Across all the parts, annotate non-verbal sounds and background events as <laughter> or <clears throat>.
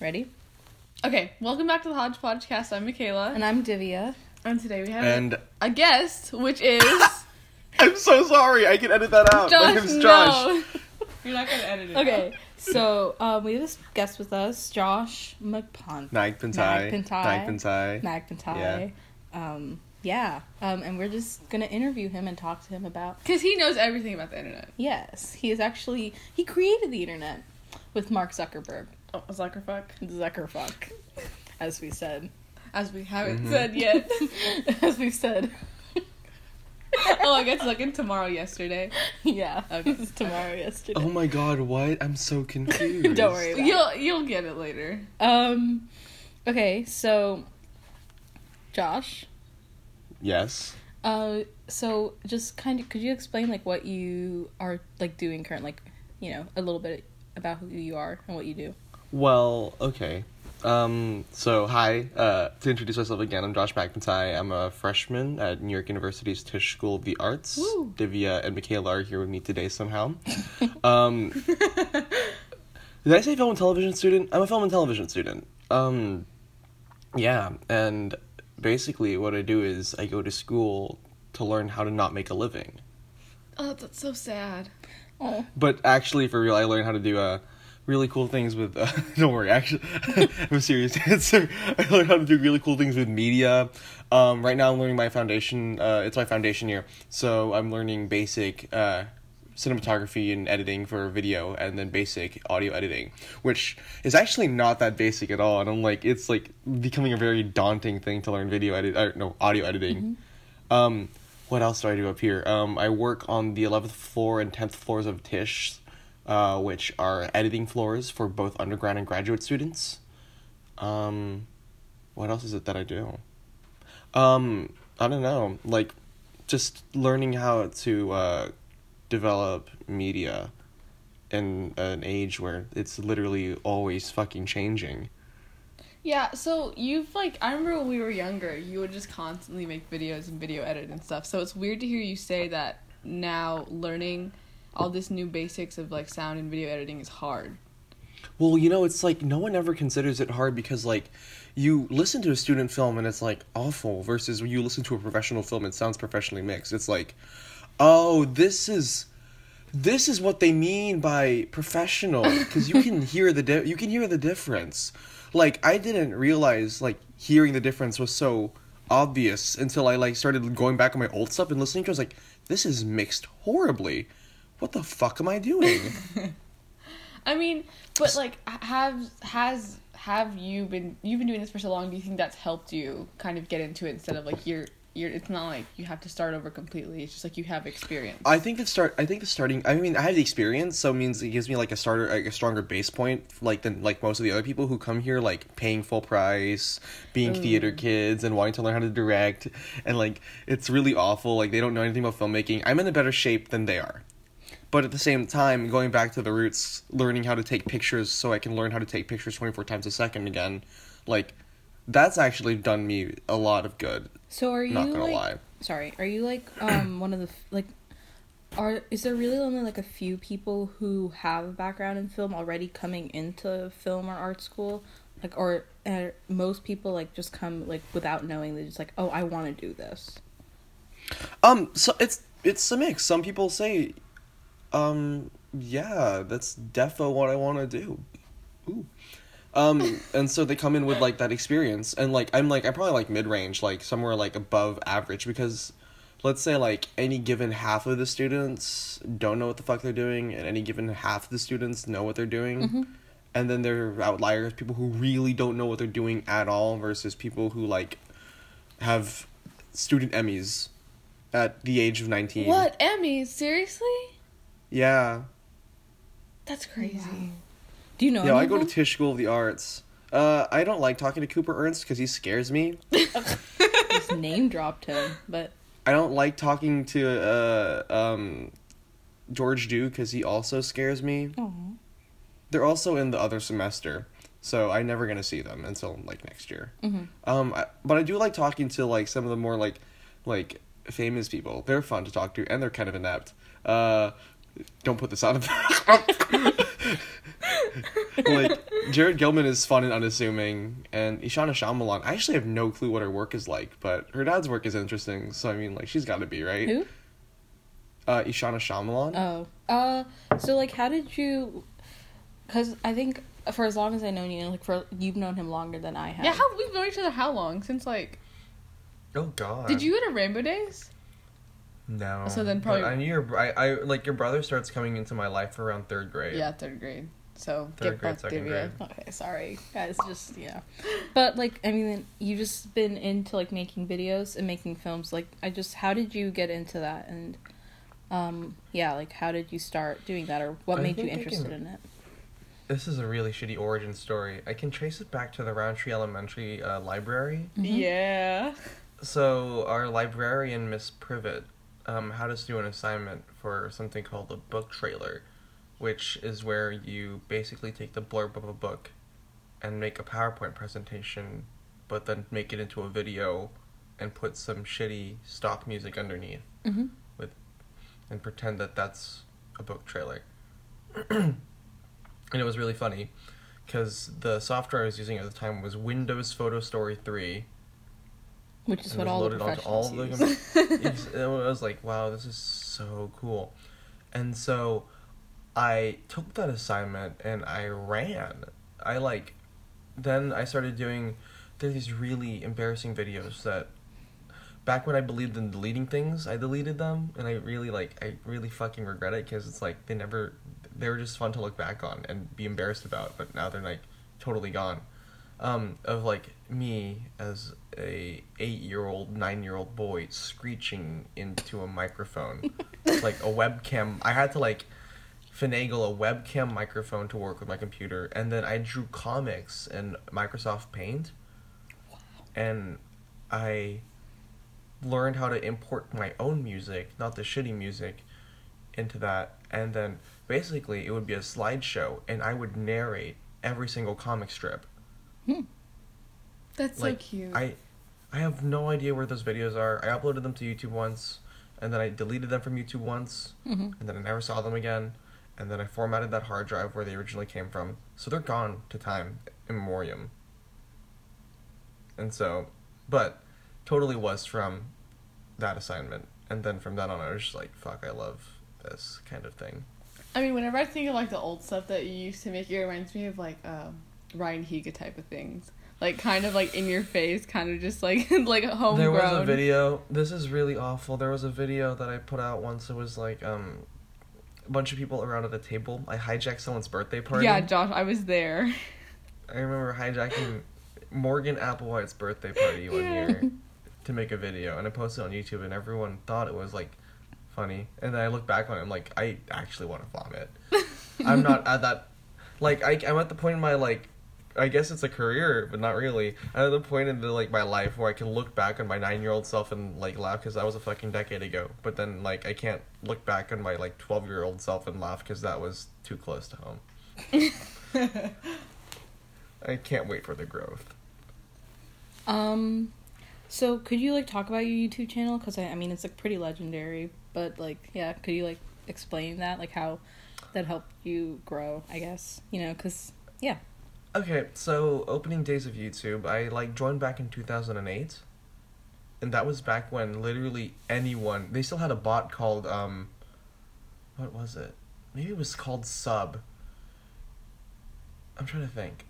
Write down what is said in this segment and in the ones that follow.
Ready? Okay, welcome back to the Hodge Podcast. I'm Michaela, And I'm Divya. and today we have And a guest, which is <laughs> I'm so sorry. I can edit that out. My Josh. name's Josh. No. <laughs> You're not gonna edit it. Okay, so um, we have this guest with us, Josh McPont. Magpintai. Magpintai. Magpintai. Magpintai. Um, yeah. Um, and we're just gonna interview him and talk to him about. because he knows everything about the internet. Yes, he is actually he created the internet with Mark Zuckerberg. Oh, Zuckerfuck, Zuckerfuck, as we said, as we haven't Mhm. said yet. <laughs> as we've said. <laughs> oh, I guess looking tomorrow. Yesterday, yeah. <laughs> Okay. It's tomorrow. Yesterday. Oh my god, what? I'm so confused. Don't worry. about you'll you'll get it later. Um. Okay, so Josh. Yes. Uh. So just kind of, could you explain like what you are like doing current, like you know, a little bit about who you are and what you do. Well, okay. Um, so hi, uh, to introduce myself again, I'm Josh McIntyre. I'm a freshman at New York University's Tisch School of the Arts. Woo. Divya and Michaela are here with me today somehow. <laughs> um, did I say film and television student? I'm a film and television student. Um, yeah, and basically what I do is I go to school to learn how to not make a living. Oh, that's so sad. Oh. But actually, for real, I learned how to do uh, really cool things with. Uh, <laughs> don't worry, actually, <laughs> I have a serious answer. I learned how to do really cool things with media. Um, right now, I'm learning my foundation. Uh, it's my foundation year, so I'm learning basic uh, cinematography and editing for video, and then basic audio editing, which is actually not that basic at all. And I'm like, it's like becoming a very daunting thing to learn video edit. Uh, no, audio editing. Um, what else do I do up here? Um, I work on the 11th floor and 10th floors of Tisch, uh, which are editing floors for both undergrad and graduate students. Um, what else is it that I do? Um, I don't know. Like, just learning how to uh, develop media in an age where it's literally always fucking changing. Yeah, so you've like I remember when we were younger, you would just constantly make videos and video edit and stuff. So it's weird to hear you say that now learning all this new basics of like sound and video editing is hard. Well, you know, it's like no one ever considers it hard because like you listen to a student film and it's like awful versus when you listen to a professional film it sounds professionally mixed. It's like, "Oh, this is this is what they mean by professional <laughs> because you can hear the di- you can hear the difference." Like I didn't realize like hearing the difference was so obvious until I like started going back on my old stuff and listening to it. I was like, "This is mixed horribly. What the fuck am I doing?" <laughs> I mean, but like have has have you been you've been doing this for so long, do you think that's helped you kind of get into it instead of like you're you're it's not like you have to start over completely. It's just like you have experience. I think the start. I think the starting. I mean, I have the experience, so it means it gives me like a starter, like a stronger base point, like than like most of the other people who come here like paying full price, being mm. theater kids, and wanting to learn how to direct, and like it's really awful. Like they don't know anything about filmmaking. I'm in a better shape than they are, but at the same time, going back to the roots, learning how to take pictures, so I can learn how to take pictures twenty four times a second again, like that's actually done me a lot of good. So are you Not gonna like? lie. Sorry, are you like <clears throat> um one of the like? Are is there really only like a few people who have a background in film already coming into film or art school, like or uh, most people like just come like without knowing they're just like oh I want to do this. Um, so it's it's a mix. Some people say, um, yeah, that's defo what I want to do. Ooh. Um, and so they come in with like that experience, and like I'm like I'm probably like mid range, like somewhere like above average, because let's say like any given half of the students don't know what the fuck they're doing, and any given half of the students know what they're doing. And then there are outliers, people who really don't know what they're doing at all, versus people who like have student Emmys at the age of 19. What Emmys? Seriously? Yeah. That's crazy. Do you know? Yeah, I go to? Tisch School of the Arts. Uh, I don't like talking to Cooper Ernst because he scares me. <laughs> just name dropped him, but I don't like talking to uh, um, George Dew because he also scares me. oh, They're also in the other semester, so I'm never gonna see them until like next year. Mhm. Um, I, but I do like talking to like some of the more like like famous people. They're fun to talk to, and they're kind of inept. Uh, don't put this out of <laughs> like Jared Gilman is fun and unassuming, and Ishana Shyamalan. I actually have no clue what her work is like, but her dad's work is interesting. So I mean, like she's got to be right. Who? Uh, Ishana Shyamalan. Oh. Uh. So like, how did you? Because I think for as long as I know you, like for you've known him longer than I have. Yeah, how we've known each other how long? Since like, Oh God. did you go to Rainbow Days? No. So then probably- I knew your. I, I like your brother starts coming into my life around third grade. Yeah, third grade. So Third get grade, back, second grade. Okay, sorry, guys. Just yeah, but like I mean, you just been into like making videos and making films. Like, I just how did you get into that? And um, yeah, like how did you start doing that, or what I made you interested can- in it? This is a really shitty origin story. I can trace it back to the Rountree Elementary uh, library. Mhm. Yeah. So our librarian, Miss Privet, um, had us do an assignment for something called a book trailer, which is where you basically take the blurb of a book and make a PowerPoint presentation, but then make it into a video and put some shitty stock music underneath Mm-hmm. and pretend that that's a book trailer. <clears throat> and it was really funny because the software I was using at the time was Windows Photo Story 3. Which is what all the professionals all use. the I was like, wow, this is so cool. And so I took that assignment and I ran. I like, then I started doing, there are these really embarrassing videos that, back when I believed in deleting things, I deleted them. And I really like, I really fucking regret it because it's like, they never, they were just fun to look back on and be embarrassed about, but now they're like totally gone. Um, of like me as a eight year old, nine year old boy screeching into a microphone, <laughs> like a webcam. I had to like finagle a webcam microphone to work with my computer, and then I drew comics in Microsoft Paint, and I learned how to import my own music, not the shitty music, into that, and then basically it would be a slideshow, and I would narrate every single comic strip. Hmm. That's like so cute. I I have no idea where those videos are. I uploaded them to YouTube once, and then I deleted them from YouTube once, Mhm. and then I never saw them again, and then I formatted that hard drive where they originally came from. So they're gone to time immemorium. And so, but totally was from that assignment, and then from then on, I was just like, "Fuck, I love this kind of thing." I mean, whenever I think of like the old stuff that you used to make, it reminds me of like um, Ryan Higa type of things. Like kind of like in your face, kind of just like <laughs> like homegrown. There was a video. This is really awful. There was a video that I put out once. It was like um, a bunch of people around at a table. I hijacked someone's birthday party. Yeah, Josh, I was there. I remember hijacking Morgan Applewhite's birthday party one Yeah. year to make a video, and I posted it on YouTube, and everyone thought it was like funny. And then I look back on it, and like I actually want to vomit. <laughs> I'm not at that. Like I, I'm at the point in my like. I guess it's a career, but not really. I'm at the point in the, like my life where I can look back on my nine year old self and like laugh because that was a fucking decade ago. But then like I can't look back on my like twelve year old self and laugh because that was too close to home. <laughs> I can't wait for the growth. Um, so could you like talk about your YouTube channel? Because I, I mean, it's like pretty legendary. But like, yeah, could you like explain that, like how that helped you grow? I guess you know, because yeah. Okay, so opening days of YouTube, I like joined back in 2008. And that was back when literally anyone, they still had a bot called um what was it? Maybe it was called Sub. I'm trying to think.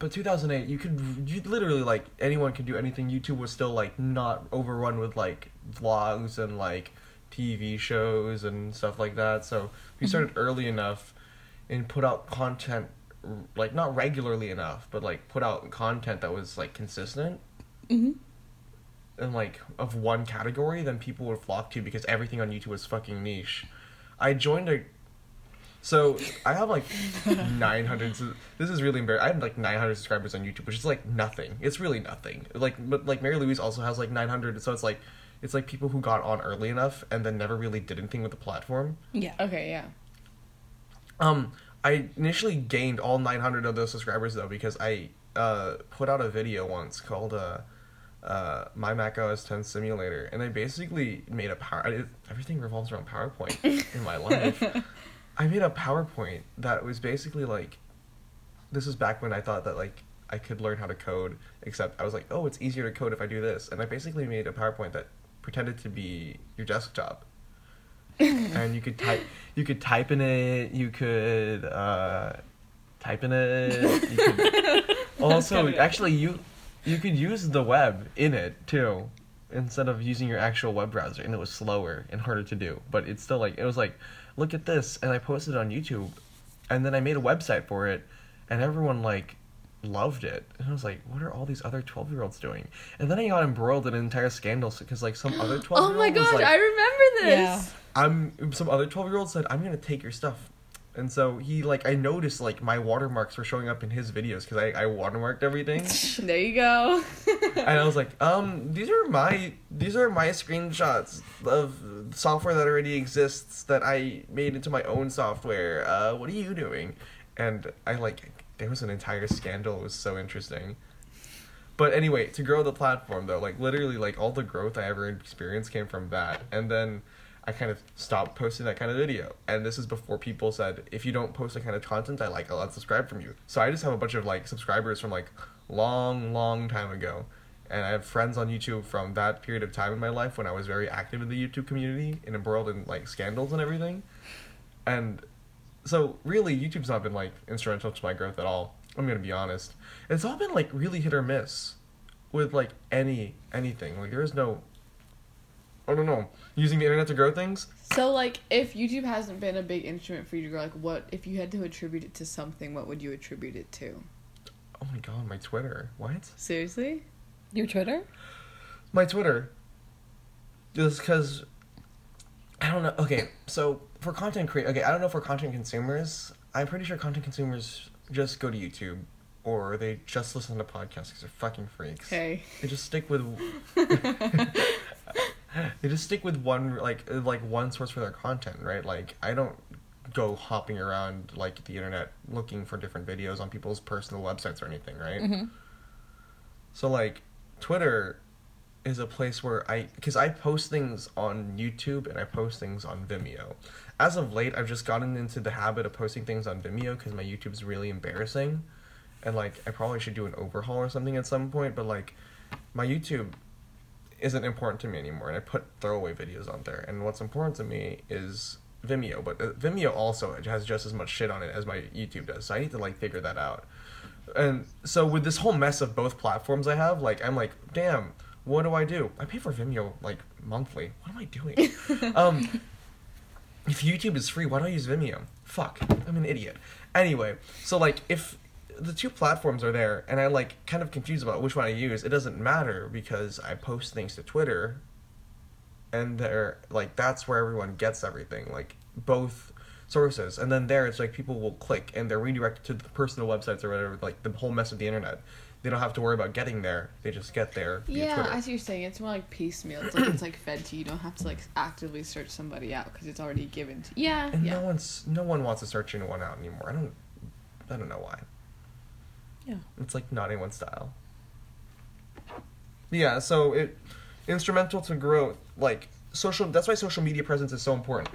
But 2008, you could you literally like anyone could do anything. YouTube was still like not overrun with like vlogs and like TV shows and stuff like that. So we started early enough and put out content like not regularly enough, but like put out content that was like consistent Mm-hmm. and like of one category, then people would flock to because everything on YouTube was fucking niche. I joined a so I have like <laughs> 900 this is really embarrassing. I have like 900 subscribers on YouTube, which is like nothing. It's really nothing. Like but like Mary Louise also has like 900, so it's like it's like people who got on early enough and then never really did anything with the platform. Yeah. Okay, yeah. Um, I initially gained all 900 of those subscribers though because I uh put out a video once called uh uh my Mac OS 10 simulator and I basically made a power. I, everything revolves around PowerPoint <laughs> in my life. I made a PowerPoint that was basically like, this was back when I thought that like I could learn how to code, except I was like, oh, it's easier to code if I do this, and I basically made a PowerPoint that pretended to be your desktop, <laughs> and you could type, you could type in it, you could uh, type in it, you <laughs> could also actually you, you could use the web in it too. Instead of using your actual web browser, and it was slower and harder to do, but it's still like it was like, look at this, and I posted it on YouTube, and then I made a website for it, and everyone like loved it and i was like what are all these other 12 year olds doing and then i got embroiled in an entire scandal because like some other 12 <gasps> Oh year my old was gosh, like I remember Yeah. i'm some other 12 year old said i'm gonna take your stuff. And so he like i noticed like my watermarks were showing up in his videos because I, I watermarked everything. <laughs> There you go. <laughs> and i was like um these are my these are my screenshots of software that already exists that i made into my own software. Uh what are you doing? And i like there was an entire scandal. It was so interesting but anyway to grow the platform though like literally like all the growth i ever experienced came from that. And then i kind of stopped posting that kind of video. And this is before people said if you don't post that kind of content i like i'll unsubscribe from you. So i just have a bunch of like subscribers from like long long time ago. And i have friends on youtube from that period of time in my life when i was very active in the youtube community and embroiled in like scandals and everything. And so really youtube's not been like instrumental to my growth at all i'm gonna be honest it's all been like really hit or miss with like any anything like there is no i don't know using the internet to grow things So like, if YouTube hasn't been a big instrument for you to grow, like, what if you had to attribute it to something? What would you attribute it to? oh my god my twitter what Seriously? Your Twitter? my twitter just because i don't know okay so for content create okay i don't know for content consumers i'm pretty sure content consumers just go to youtube or they just listen to podcasts because they're fucking freaks Hey. They just stick with. <laughs> they just stick with one like uh, like one source for their content, right? Like I don't go hopping around like the internet looking for different videos on people's personal websites or anything, right? Mm-hmm. So like Twitter is a place where I because I post things on YouTube and I post things on Vimeo. As of late, I've just gotten into the habit of posting things on Vimeo because my YouTube's really embarrassing, and like I probably should do an overhaul or something at some point. But like my YouTube isn't important to me anymore, and I put throwaway videos on there. And what's important to me is Vimeo, but uh, Vimeo also has just as much shit on it as my YouTube does. So I need to like figure that out. And so with this whole mess of both platforms I have, like I'm like, damn, what do I do? I pay for Vimeo like monthly. What am I doing? <laughs> um, if YouTube is free, why don't I use Vimeo? Fuck, I'm an idiot. Anyway, so like if the two platforms are there and I like kind of confused about which one I use, it doesn't matter because I post things to Twitter and they're like that's where everyone gets everything, like both sources. And then there it's like people will click and they're redirected to the personal websites or whatever, like the whole mess of the internet. They don't have to worry about getting there. They just get there Yeah. I you're saying. It's more like piecemeal. It's like it's like fed to you. You don't have to like actively search somebody out because it's already given to you. Yeah, And yeah. no one's no one wants to search anyone out anymore. I don't I don't know why. Yeah. It's like not anyone's style. Yeah, so it instrumental to growth like social that's why social media presence is so important.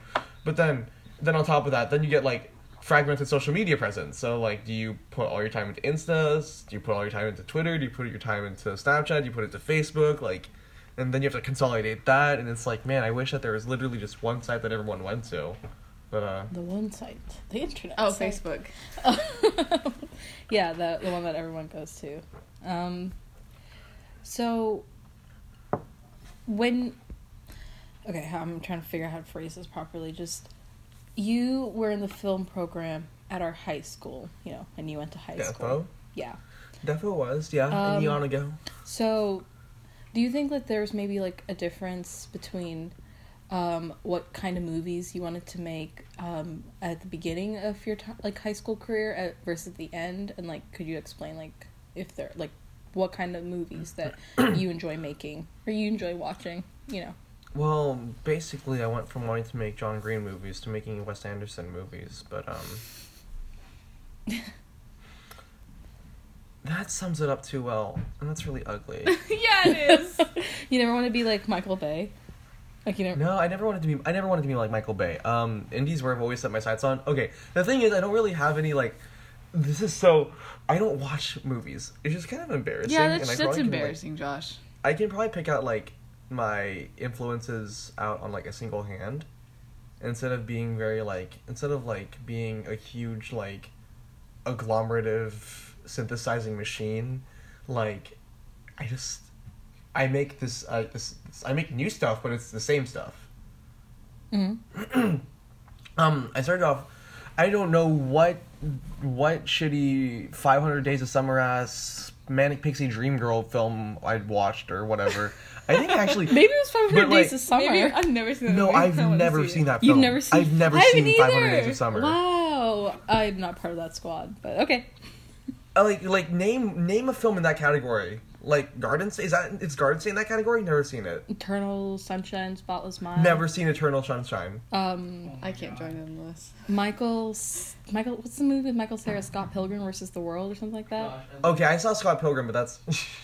But then then on top of that, then you get like fragmented social media presence. So like do you put all your time into Instas? Do you put all your time into Twitter? Do you put your time into Snapchat? Do you put it to Facebook? Like and then you have to consolidate that and it's like, man, I wish that there was literally just one site that everyone went to. But uh The one site, the internet. Oh, site. Facebook. <laughs> yeah, the the one that everyone goes to. Um, so when okay, how- I'm trying to figure out how to phrase this properly. Just you were in the film program at our high school, you know, and you went to high school. Defo? Yeah. Defo was, yeah, Um, a neon ago. So, do you think that there's maybe like a difference between um, what kind of movies you wanted to make um, at the beginning of your t- like high school career at, versus the end, and like could you explain like if they're like what kind of movies that <clears throat> you enjoy making or you enjoy watching? You know. Well, basically, I went from wanting to make John Green movies to making Wes Anderson movies, but um, <laughs> that sums it up too well, and that's really ugly. <laughs> yeah, it is. <laughs> You never want to be like Michael Bay. Like you know. No, I never wanted to be. I never wanted to be like Michael Bay. Um, indies where I've always set my sights on. Okay, the thing is, I don't really have any like. This is so. I don't watch movies. It's just kind of embarrassing. Yeah, and I that's, that's probably can, like- embarrassing, Josh. I can probably pick out like my influences out on like a single hand, instead of being very like instead of like being a huge like agglomerative synthesizing machine, like I just I make this uh, this I make new stuff, but it's the same stuff. Mhm. <clears throat> Um, I started off. I don't know what what shitty 500 Days of Summer ass Manic Pixie Dream Girl film I'd watched or whatever. <laughs> I think actually Maybe it was 500 But, like, Days of Summer. Maybe I've never seen that. no, movie. I've never see seen it. that film. You've never seen- I've never I haven't seen 500. Days of Summer. Wow, I'm not part of that squad, but okay. Uh, like like name name a film in that category. Like Garden State is that is Garden State in that category? Never seen it. Eternal Sunshine, Spotless Mind. Never seen Eternal Sunshine. Um, I can't join in on this. Michael, Michael, what's the movie with Michael Cera Scott Pilgrim versus the World or something like that? Okay, I saw Scott Pilgrim, but that's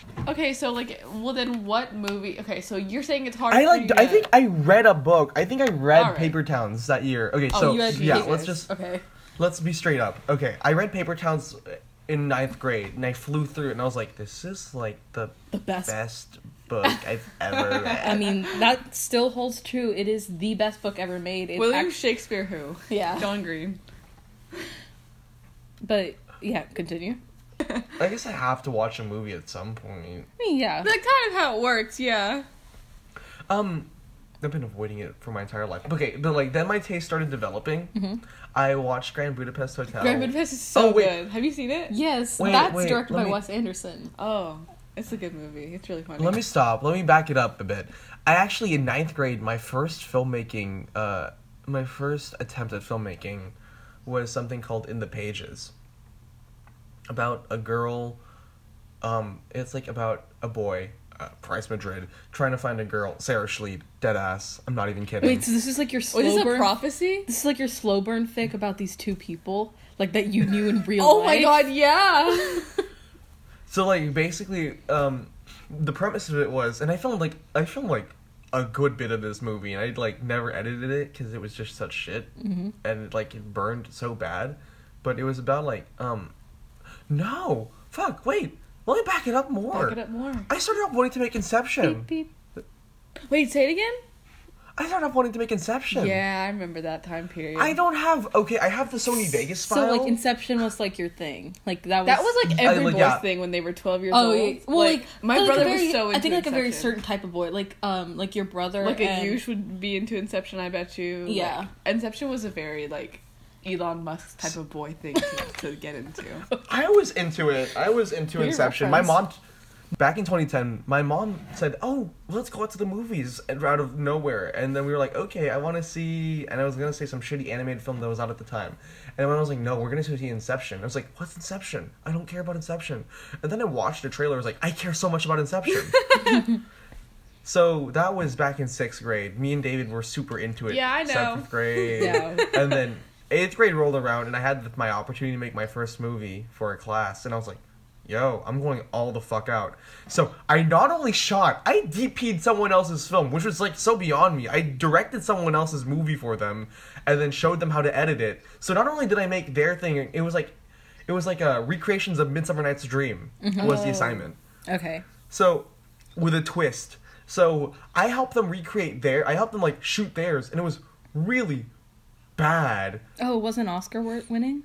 <laughs> Okay, so like, well then, what movie? Okay, so you're saying it's hard. I for like. you I to- think I read a book. I think I read Alright. Paper Towns that year. Okay, Oh, so you had yeah, papers. let's just okay. let's be straight up. Okay, I read Paper Towns in ninth grade, and I flew through it, and I was like, "This is like the The best. best book I've <laughs> ever read." I mean, that still holds true. It is the best book ever made. It's William act- Shakespeare who? Yeah. John Green. but yeah, continue. I guess I have to watch a movie at some point. I mean, yeah. That's kind of how it works, yeah. Um, I've been avoiding it for my entire life. Okay, but like then my taste started developing. Mhm. I watched Grand Budapest Hotel. Grand Budapest is so Oh, wait. good. Have you seen it? Yes, Wait, that's wait, directed by me- Wes Anderson. Oh, it's a good movie. It's really funny. Let me stop. Let me back it up a bit. I actually in ninth grade, my first filmmaking, uh, my first attempt at filmmaking, was something called In the Pages. About a girl. Um, it's like about a boy, uh, Price Madrid, trying to find a girl, Sarah Schleid, dead ass. I'm not even kidding. Wait, so this is like your slow Wait, is this a burn. prophecy? this is like your slow burn fic about these two people, like that you knew in <laughs> real life. Oh life. my god, yeah. <laughs> So like basically, um, the premise of it was, and I filmed like I filmed like a good bit of this movie, and I like never edited it because it was just such shit, hmm and it, like it burned so bad. But it was about like um, no, fuck, wait, let me back it up more. Back it up more. I started off wanting to make Inception. Beep beep. Wait, say it again? I started off wanting to make Inception. Yeah, I remember that time period. I don't have okay. I have the Sony Vegas file. So like Inception was like your thing, like that was That was like I- every like, boy's yeah. thing when they were 12 years Oh, old. yeah. well, like, my but, like, brother very- was so into I think like a very certain type of boy, like um, like your brother, Like and, Ayush would be into Inception, I bet you. Yeah. Like, Inception was a very like Elon Musk type of boy thing to, to get into. <laughs> I was into it. I was into Your Inception. My mom, back in 2010, my mom said, "Oh, let's go out to the movies," and out of nowhere. And then we were like, "Okay, I want to see." And I was gonna say some shitty animated film that was out at the time. And when I was like, "No, we're gonna see Inception," I was like, "What's Inception? I don't care about Inception." And then I watched the trailer. I was like, "I care so much about Inception." <laughs> so that was back in sixth grade. Me and David were super into it. Yeah, I know. Seventh grade. <laughs> Yeah. and then eighth grade rolled around and I had my opportunity to make my first movie for a class and I was like, yo, I'm going all the fuck out. So I not only shot, I DP'd someone else's film, which was like so beyond me. I directed someone else's movie for them and then showed them how to edit it. So not only did I make their thing, it was like it was like a recreations of Midsummer Night's Dream mm-hmm. was the assignment. okay. So, with a twist. So, I helped them recreate their, I helped them like shoot theirs, and it was really bad. Oh, it wasn't Oscar winning.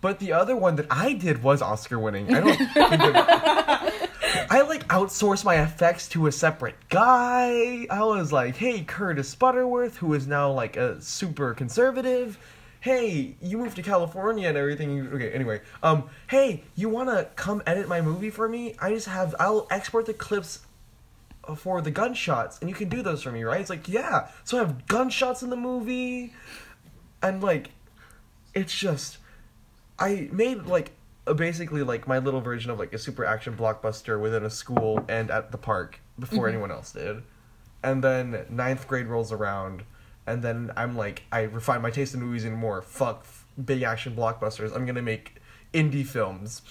But the other one that I did was Oscar winning. I don't <laughs> I like outsourced my effects to a separate guy. I was like, hey, Curtis Butterworth, who is now like a super conservative. Hey, you moved to California and everything. Okay, anyway. Um, hey, you wanna come edit my movie for me? I just have I'll export the clips for the gunshots and you can do those for me, right? It's like, yeah. So I have gunshots in the movie and like it's just I made like a, basically like my little version of like a super action blockbuster within a school and at the park before anyone else did. And then ninth grade rolls around, and then I'm like, I refine my taste in movies even more. Fuck f- big action blockbusters. I'm gonna make indie films.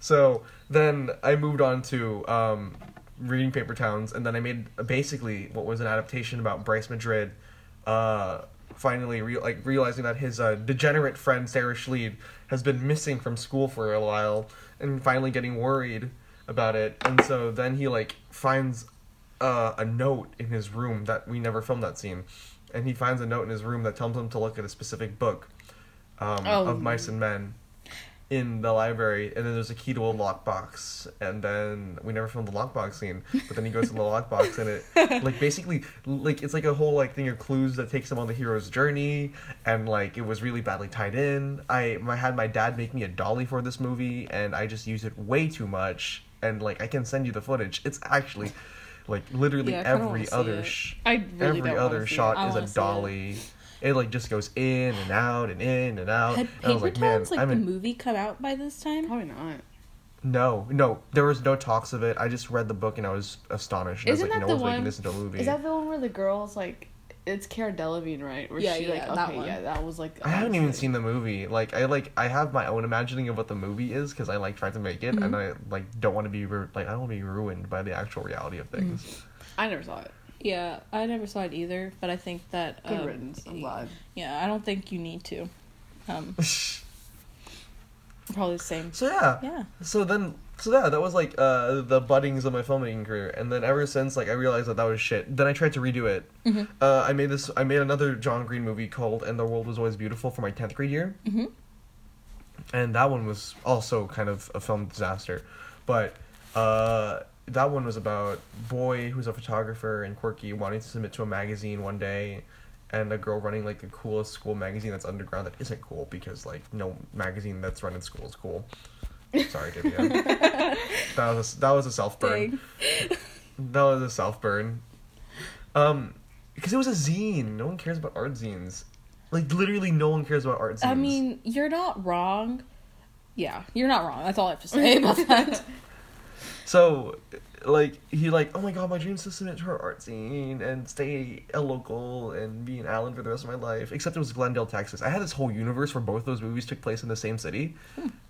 So then I moved on to um, reading Paper Towns, and then I made basically what was an adaptation about Bryce Madrid, uh, finally re- like realizing that his uh, degenerate friend Sarah Schleid has been missing from school for a while, and finally getting worried about it, and so then he like finds uh, a note in his room that we never filmed that scene, and he finds a note in his room that tells him to look at a specific book um, Oh. of Mice and Men in the library, and then there's a key to a lockbox, and then we never filmed the lockbox scene, but then he goes to the lockbox, and it <laughs> like basically like it's like a whole like thing of clues that takes him on the hero's journey, and like it was really badly tied in. I I had my dad make me a dolly for this movie, and I just used it way too much, and like I can send you the footage. It's actually like literally Yeah, I kinda wanna every other sh- I really every other shot. Is a dolly. it. Dolly. It like just goes in and out and in and out. Had and I was Paper like, man, Towns like I'm the in- movie come out by this time? Probably not. No, no, there was no talks of it. I just read the book and I was astonished. I was Isn't like, that no the one's making one- this into a movie. Is that the one where the girl's like, it's Cara Delevingne, right? Where Yeah, she like, yeah, that okay, one. yeah, that was like. I haven't even seen the movie. Like, I like I have my own imagining of what the movie is because I like tried to make it, Mm-hmm. and I like don't want to be ru- like I don't want to be ruined by the actual reality of things. Mm-hmm. I never saw it. Yeah, I never saw it either, but I think that Good um, riddance. I'm glad. Yeah, I don't think you need to. Um, <laughs> probably the same. so yeah, Yeah. so then so yeah, that was like uh the buddings of my filmmaking career, and then ever since like I realized that that was shit. Then I tried to redo it. Mhm. Uh, I made this. I made another John Green movie called "And the World Was Always Beautiful" for my tenth grade year. Mhm. and that one was also kind of a film disaster but uh, that one was about boy who's a photographer and quirky wanting to submit to a magazine one day and a girl running like the coolest school magazine that's underground that isn't cool because like no magazine that's run in school is cool sorry Divya. <laughs> that was a, that was a self burn that was a self burn um because it was a zine no one cares about art zines like literally no one cares about art zines I mean, you're not wrong. Yeah, you're not wrong. That's all I have to say about that. <laughs> So, like, he like, oh my god, my dream is to submit to our art scene and stay a local and be in Allen for the rest of my life. Except it was Glendale, Texas. I had this whole universe where both those movies took place in the same city.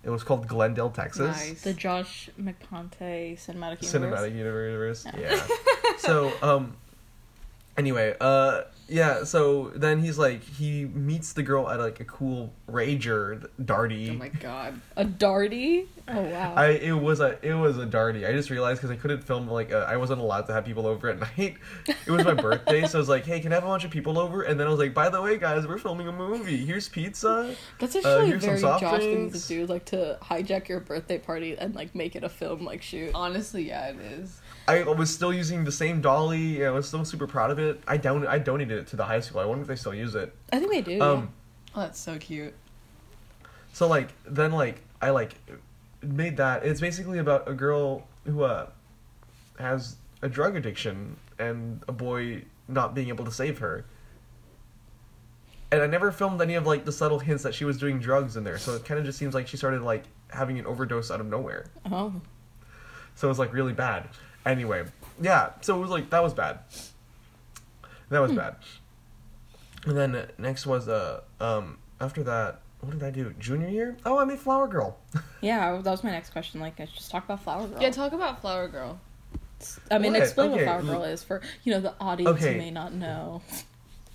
It was called Glendale, Texas. Nice. the Josh McConaughey cinematic universe. Cinematic universe. Yeah. so, um, anyway, uh, yeah. So then he's like, he meets the girl at like a cool rager, Darty. Oh my god. A Darty. Oh wow. I it was a it was a darty. I just realized because I couldn't film like uh, I wasn't allowed to have people over at <laughs> night. It was my birthday, so I was like, "Hey, can I have a bunch of people over?" And then I was like, "By the way, guys, we're filming a movie. Here's pizza." That's uh, actually a here's very Josh thing to do, like to hijack your birthday party and like make it a film like shoot. Honestly, yeah, it is. I was still using the same dolly. I was still super proud of it. I don I donated it to the high school. I wonder if they still use it. I think they do. Um, Oh, that's so cute. so like then like I like made that. It's basically about a girl who uh has a drug addiction and a boy not being able to save her. And I never filmed any of like the subtle hints that she was doing drugs in there, so it kind of just seems like she started like having an overdose out of nowhere. Oh. So it was like really bad. Anyway, yeah. So it was like that was bad. That was bad. And then next was uh um after that what did I do junior year? Oh, I made Flower Girl. <laughs> Yeah, that was my next question. Like, let's just talk about Flower Girl. Yeah, talk about Flower Girl. I mean, What? explain Okay, what Flower Girl is for you know the audience Okay. who may not know.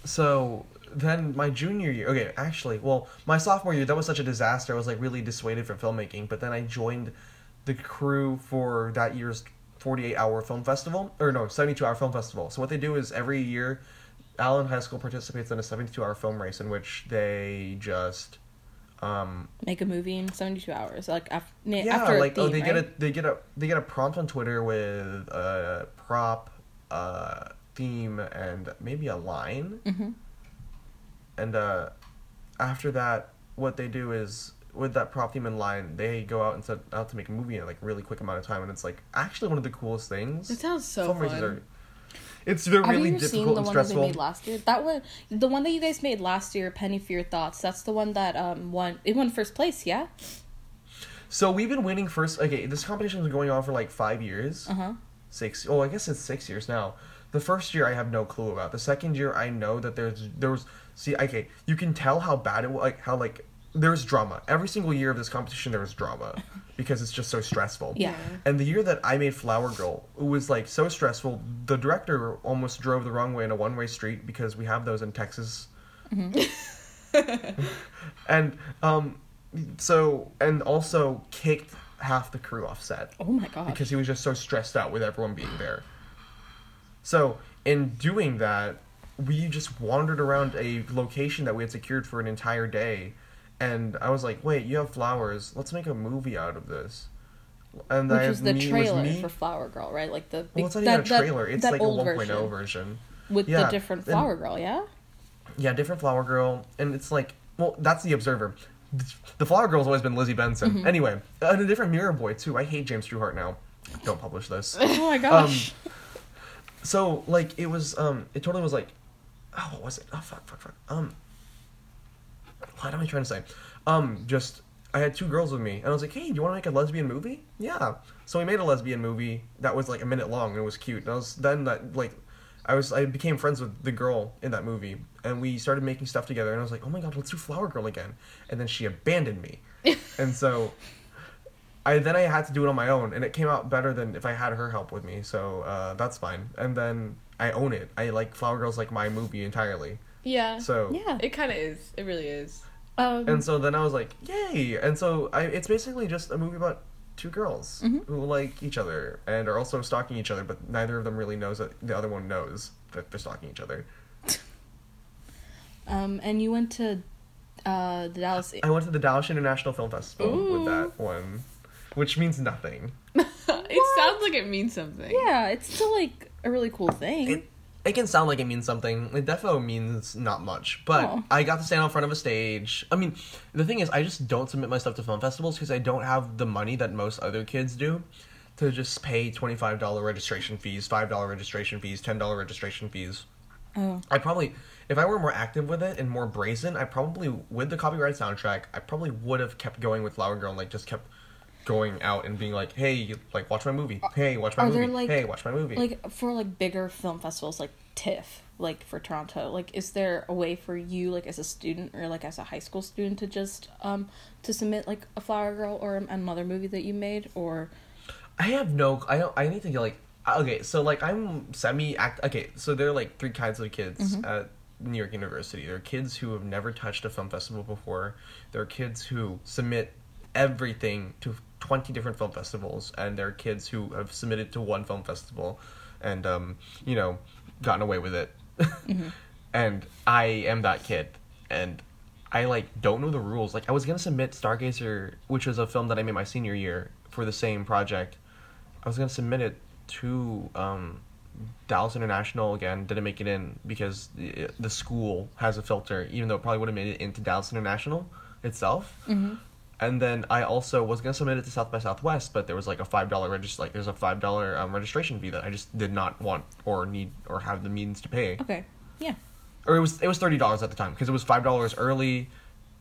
So then my junior year, okay, actually, well, my sophomore year that was such a disaster. I was like really dissuaded from filmmaking, but then I joined the crew for that year's 48 hour film festival or no 72 hour film festival so what they do is every year allen high school participates in a 72 hour film race in which they just um Make a movie in seventy two hours. Like after yeah after like a oh theme, they get a they get a they get a prompt on twitter with a prop uh theme and maybe a line Mhm. and uh after that what they do is with that prop theme in line they go out and set out to make a movie in like really quick amount of time and it's like actually one of the coolest things It sounds so Film fun. races are it's very Have really you ever seen the and one that they made last year? That one, the one that you guys made last year, Penny for Your Thoughts. That's the one that um won. It won first place. Yeah. so we've been winning first okay this competition's been going on for like five years Uh huh. six oh i guess it's six years now the first year i have no clue about the second year i know that there's there was see okay you can tell how bad it was like how like there's drama. Every single year of this competition, there was drama <laughs> because it's just so stressful. Yeah. And the year that I made Flower Girl, it was like so stressful. The director almost drove the wrong way in a one way street because we have those in Texas. <laughs> <laughs> and um, so and also kicked half the crew off set Oh my god. because he was just so stressed out with everyone being there. So, in doing that, we just wandered around a location that we had secured for an entire day, and I was like, "Wait, you have flowers? Let's make a movie out of this." And Which I was the me- trailer me- for Flower Girl, right? Like the Well, it's not that, even a that- trailer. it's that like a old 1.0 version version. with Yeah, the different and- Flower Girl, yeah. Yeah, different Flower Girl, and it's like, well, that's the Observer. The Flower Girl's always been Lizzie Benson. Mm-hmm. Anyway, and a different Mirror Boy too. I hate James Trueheart now. Don't publish this. <laughs> Oh my um, gosh. so like it was um it totally was like oh what was it oh fuck fuck fuck um what am i trying to say um just i had two girls with me and i was like hey do you want to make a lesbian movie yeah so we made a lesbian movie that was like a minute long and it was cute and i was then that like i was i became friends with the girl in that movie and we started making stuff together and i was like oh my god let's do flower girl again and then she abandoned me <laughs> and so I then I had to do it on my own, and it came out better than if I had her help with me. So uh, that's fine. And then I own it. I like Flower Girl's like my movie entirely. Yeah. So yeah. It kind of is. It really is. Um, and so then I was like, yay! And so I it's basically just a movie about two girls Mhm. who like each other and are also stalking each other, but neither of them really knows that the other one knows that they're stalking each other. <laughs> um, and you went to uh, the Dallas. I went to the Dallas International Film Festival Ooh. with that one, which means nothing. <laughs> it sounds like it means something. Yeah, it's still like a really cool thing. It, it can sound like it means something. It definitely means not much. But Oh. I got to stand in front of a stage. I mean, the thing is, I just don't submit my stuff to film festivals because I don't have the money that most other kids do to just pay $25 registration fees, $5 registration fees, $10 registration fees. oh, I probably, if I were more active with it and more brazen, I probably, with the copyright soundtrack, I probably would have kept going with Flower Girl and like just kept going out and being like, hey, like watch my movie. Hey, watch my Are movie. there, like- hey, watch my movie. like for like bigger film festivals like TIFF, like for Toronto. Like, is there a way for you, like as a student or like as a high school student, to just um to submit like a Flower Girl or another movie that you made, or I have no. I don't. I need to get like. Okay, so like I'm semi act. Okay, so there are like three kinds of kids at New York University. There are kids who have never touched a film festival before. There are kids who submit everything to twenty different film festivals, and there are kids who have submitted to one film festival, and um, you know, gotten away with it. <laughs> And I am that kid, and I like don't know the rules. Like I was gonna submit Stargazer, which was a film that I made my senior year for the same project. I was gonna submit it to um, Dallas International again. Didn't make it in because the, the school has a filter, even though it probably would have made it into Dallas International itself. mm-hmm. And then I also was gonna submit it to South by Southwest, but there was like a five dollar regist like there's a five dollar um, registration fee that I just did not want or need or have the means to pay okay, yeah, or it was it was thirty dollars at the time because it was five dollars early,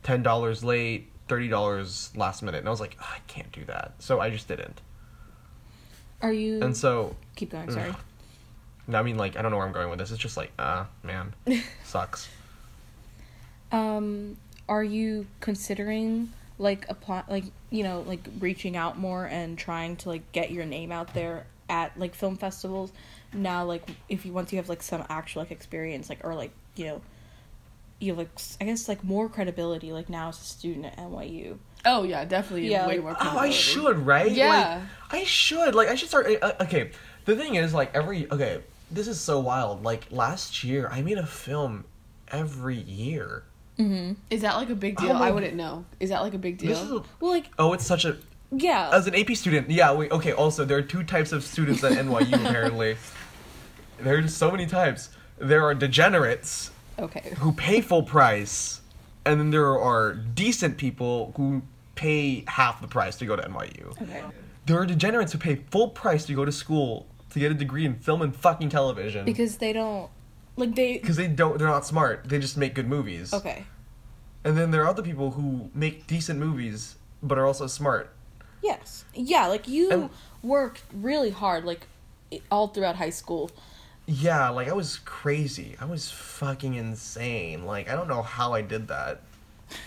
ten dollars late, thirty dollars last minute, and I was like, "Ah, I can't do that, so I just didn't. are you? And so, keep going. Sorry. no, I mean, like, I don't know where I'm going with this. It's just like, ah, man, <laughs> sucks. Um, are you considering like apply like you know like reaching out more and trying to like get your name out there at like film festivals now like if you once you have like some actual like experience like or like you know you have like I guess like more credibility like now as a student at NYU. Oh yeah, definitely. Yeah, way like- more. Oh, I should, right? Yeah. Like, I should. Like, I should start. Uh, okay, the thing is, like, every okay, this is so wild. Like last year, I made a film every year. Mm-hmm. Is that like a big Oh deal? my- I wouldn't know. Is that like a big deal? This is a, Well, like oh, it's such a yeah, as an AP student, yeah. Wait, okay. Also, there are two types of students at NYU. <laughs> apparently, there's so many types. There are degenerates okay. who pay full price, and then there are decent people who pay half the price to go to NYU. Okay. There are degenerates who pay full price to go to school to get a degree in film and fucking television Because they don't like they because they don't. They're not smart. They just make good movies. Okay. And then there are other people who make decent movies but are also smart. Yes. Yeah, like you And- worked really hard like all throughout high school. Yeah, like I was crazy. I was fucking insane. Like I don't know how I did that.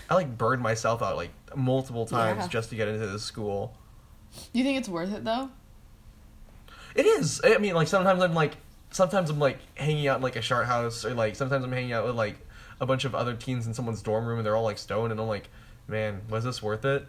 I like burned myself out like multiple times Yeah. just to get into this school. Do you think it's worth it though? It is. I mean, like sometimes I'm like, sometimes I'm like hanging out in like a shart house, or like sometimes I'm hanging out with like a bunch of other teens in someone's dorm room, and they're all like stoned, and I'm like, man, was this worth it?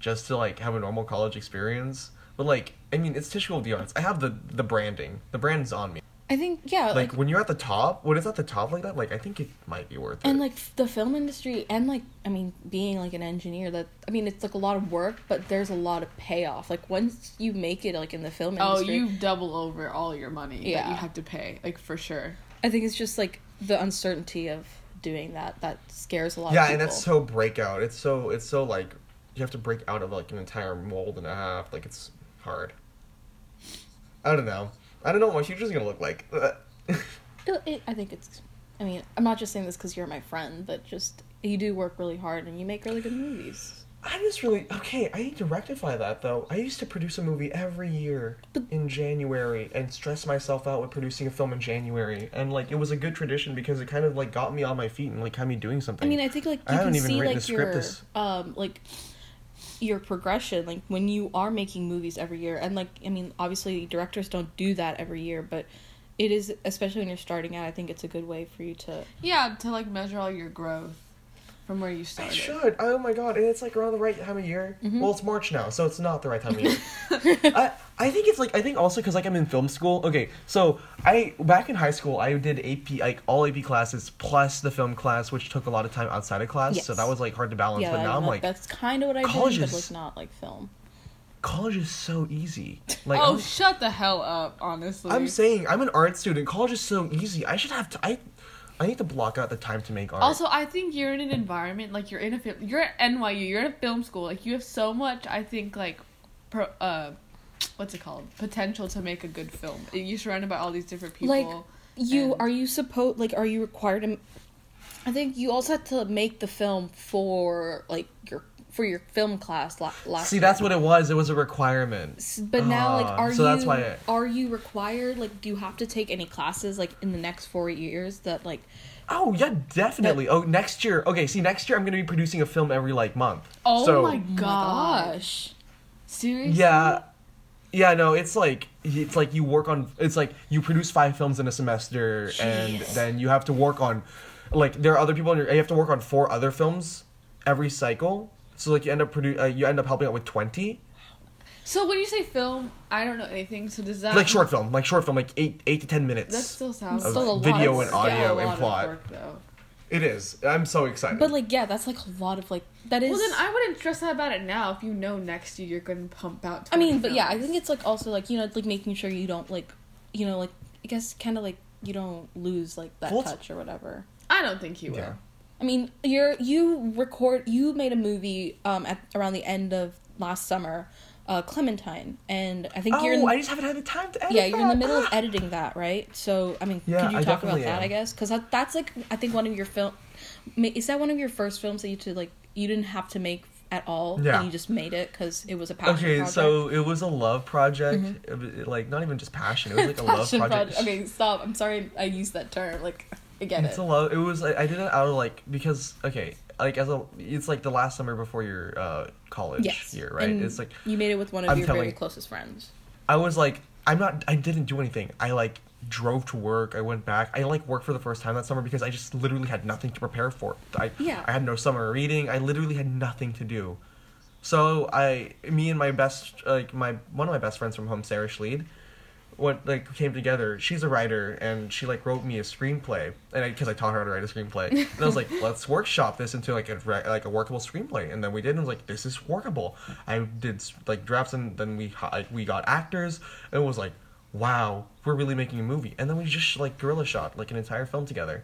Just to like have a normal college experience. But like, I mean, it's the arts. I have the the branding. The brand's on me. I think yeah, Like, like, when you're at the top, when it's at the top like that, like I think it might be worth it. and like the film industry and like I mean being like an engineer that I mean it's like a lot of work, but there's a lot of payoff. Like once you make it like in the film oh, industry, Oh, you double over all your money that you have to pay, like for sure. I think it's just like the uncertainty of doing that that scares a lot. yeah, of and that's so breakout. It's so it's so like you have to break out of like an entire mold and a half. Like it's hard. I don't know. I don't know what my future's gonna look like. It, it, I think it's. I mean, I'm not just saying this because you're my friend, but just you do work really hard and you make really good movies. I just really okay. I need to rectify that though. I used to produce a movie every year in January and stress myself out with producing a film in January, and like it was a good tradition because it kind of like got me on my feet and like had me doing something. I mean, I think like I you haven't even see written like a script your this- um like your progression like when you are making movies every year and like I mean obviously directors don't do that every year but it is especially when you're starting out I think it's a good way for you to Yeah, to like measure all your growth from where you I started. should. Oh my god! And it's like around the right time of year. Mhm. Well, it's March now, so it's not the right time of year. <laughs> I I think it's like I think also because like I'm in film school. Okay, so I back in high school I did AP like all AP classes plus the film class, which took a lot of time outside of class. So that was like hard to balance. yeah but now I'm like that's kind of what I college did but is- like not like film college is so easy. <laughs> Like oh, I'm, shut the hell up! Honestly, I'm saying I'm an art student. College is so easy. I should have to. I I need to block out the time to make art. Also, I think you're in an environment like you're in a film. You're at NYU. You're in a film school. Like you have so much. I think like, pro, uh, what's it called? Potential to make a good film. You're surrounded by all these different people. Like, you and- are you supposed like are you required to I think you also have to make the film for like your for your film class last See, year. that's what it was. It was a requirement. S- But now, like, Ah, are so you that's why I- are you required? Like, do you have to take any classes like in the next four years that like? Oh yeah, definitely. Oh, next year. Okay, see, next year I'm gonna be producing a film every like month. oh so, my Oh my god! gosh! Seriously? Yeah, yeah. No, it's like it's like you work on. It's like you produce five films in a semester, and then you have to work on, like there are other people. In your, you have to work on four other films every cycle. So like you end up produ- uh, you end up helping out with twenty, So when you say film, I don't know anything. So does that like short film, like short film, like eight eight to ten minutes. That still sounds still a lot. video and audio a and plot. work, though. It is. I'm so excited. But like, yeah, that's like a lot of like that is. Well, then I wouldn't stress out about it now if you know next year you're going to pump out. I mean, but yeah, I think it's like also like you know like making sure you don't like you know like I guess kind of like you don't lose like that Well, touch or whatever. I don't think you will. yeah. I mean, you're you record you made a movie um at around the end of last summer, uh Clementine, and I think Oh, you're in, I just haven't had the time to edit. yeah you're in the middle of <gasps> editing that right. So I mean, Yeah, could you I talk about definitely that? am. I guess because that, that's like I think one of your film. Is that one of your first films that you to like you didn't have to make at all Yeah. and you just made it because it was a passion Okay, project? so it was a love project. It like not even just passion. It <laughs> was like a love project. project. Okay, stop. I'm sorry I used that term. Like, I get It's it. a lot. It was. I, I did it out of like because okay, like as a it's like the last summer before your uh college yes. year, right? And it's like you made it with one of I'm your very closest friends. I was like I'm not. I didn't do anything. I like drove to work. I went back. I like worked for the first time that summer because I just literally had nothing to prepare for. I Yeah. I had no summer reading. I literally had nothing to do. So I, me and my best, like my one of my best friends from home, Sarah Schleed, what like came together. She's a writer and she like wrote me a screenplay, and because I, taught her how to write a screenplay, <laughs> and I was like, let's workshop this into like a re- like a workable screenplay, and then we did, and I was like, this is workable. I did like drafts, and then we like we got actors, and it was like, wow, we're really making a movie, and then we just like guerrilla shot like an entire film together,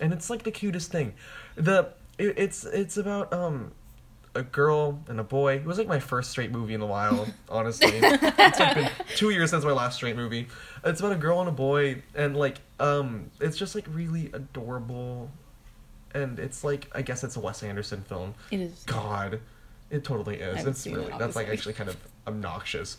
and it's like the cutest thing. The it, it's it's about um a girl and a boy. It was like my first straight movie in a while, <laughs> honestly. it's like been two years since my last straight movie. It's about a girl and a boy, and like, um, it's just like really adorable, and it's like I guess it's a Wes Anderson film. It is. God, it totally is. It's seen it, really that's like actually kind of obnoxious.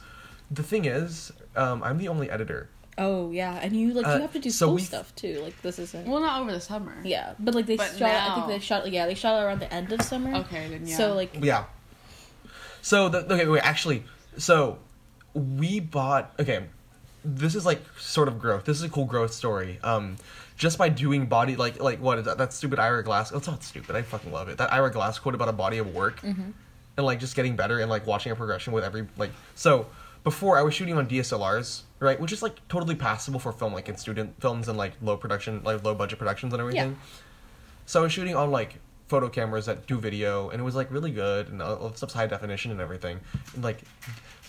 The thing is, um, I'm the only editor. Oh yeah, and you like Uh, you have to do so school we- stuff too. Like this isn't. Well, not over the summer. yeah, but like they But shot. I think they shot. Yeah, they shot it around the end of summer. Okay, then yeah. So like Yeah. So the okay wait actually so we bought okay this is like sort of growth this is a cool growth story um just by doing body like like what is that that stupid Ira Glass it's not stupid I fucking love it that Ira Glass quote about a body of work and like just getting better and like watching a progression with every like so before I was shooting on DSLRs right which is like totally passable for film like in student films and like low production like low budget productions and everything Yeah. so I was shooting on like photo cameras that do video, and it was like really good, and all the stuff's high definition and everything. And like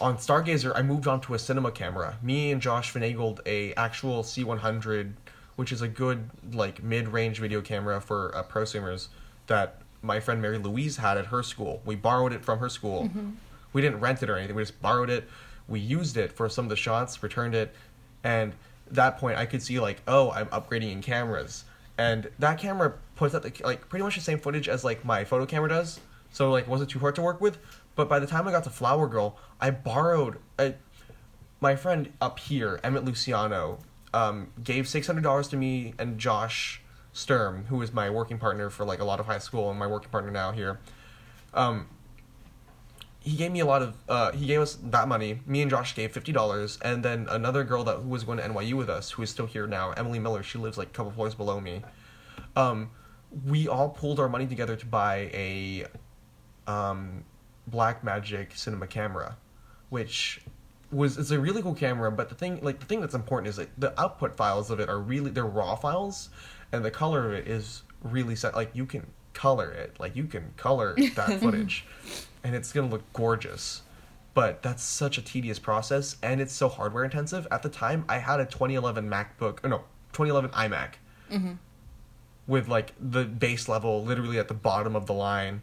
on Stargazer, I moved on to a cinema camera. Me and Josh finagled a actual C100, which is a good like mid-range video camera for uh, prosumers that my friend Mary Louise had at her school. We borrowed it from her school. We didn't rent it or anything. We just borrowed it. We used it for some of the shots, returned it, and that point I could see like, oh, I'm upgrading in cameras. And that camera puts out the, like pretty much the same footage as like my photo camera does. So like, it wasn't too hard to work with. But by the time I got to Flower Girl, I borrowed my friend up here, Emmett Luciano, um, gave six hundred dollars to me and Josh Sturm, who is my working partner for like a lot of high school and my working partner now here. Um, he gave me a lot of uh, he gave us that money. Me and josh gave $50 and then another girl that who was going to nyu with us who is still here now emily miller she lives like a couple floors below me. Um, we all pulled our money together to buy a um, Blackmagic cinema camera which was it's a really cool camera but the thing like the thing that's important is that the output files of it are really they're raw files and the color of it is really set like you can color it. Like you can color that <laughs> footage and it's gonna look gorgeous. But that's such a tedious process and it's so hardware intensive. At the time i had a 2011 macbook or no 2011 imac. With like the base level literally at the bottom of the line.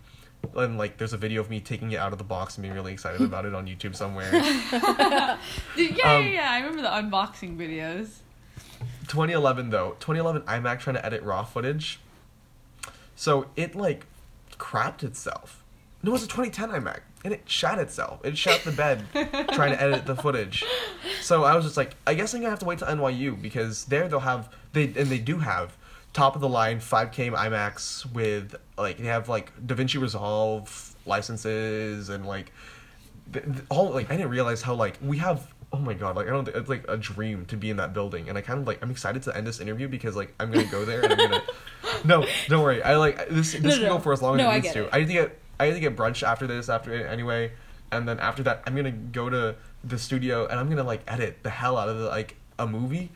And like there's a video of me taking it out of the box and being really excited about it on youtube somewhere. <laughs> Yeah, Um, yeah, yeah. I remember the unboxing videos. 2011 though. 2011 imac trying to edit raw footage. So it like crapped itself it was a 2010 imac and it shat itself. It shat the bed <laughs> trying to edit the footage. So i was just like i guess i'm gonna have to wait till nyu because there they'll have they and they do have top of the line 5k iMacs with like they have like davinci resolve licenses and like th- th- all like I didn't realize how like we have oh my god like I don't it's like a dream to be in that building. And I kind of like I'm excited to end this interview because like I'm gonna go there and I'm gonna <laughs> no don't worry. I like this this No, can no. go for as long No, as it needs get to. it. I to get I need to get brunch after this after anyway and then after that I'm gonna go to the studio and I'm gonna like edit the hell out of the like a movie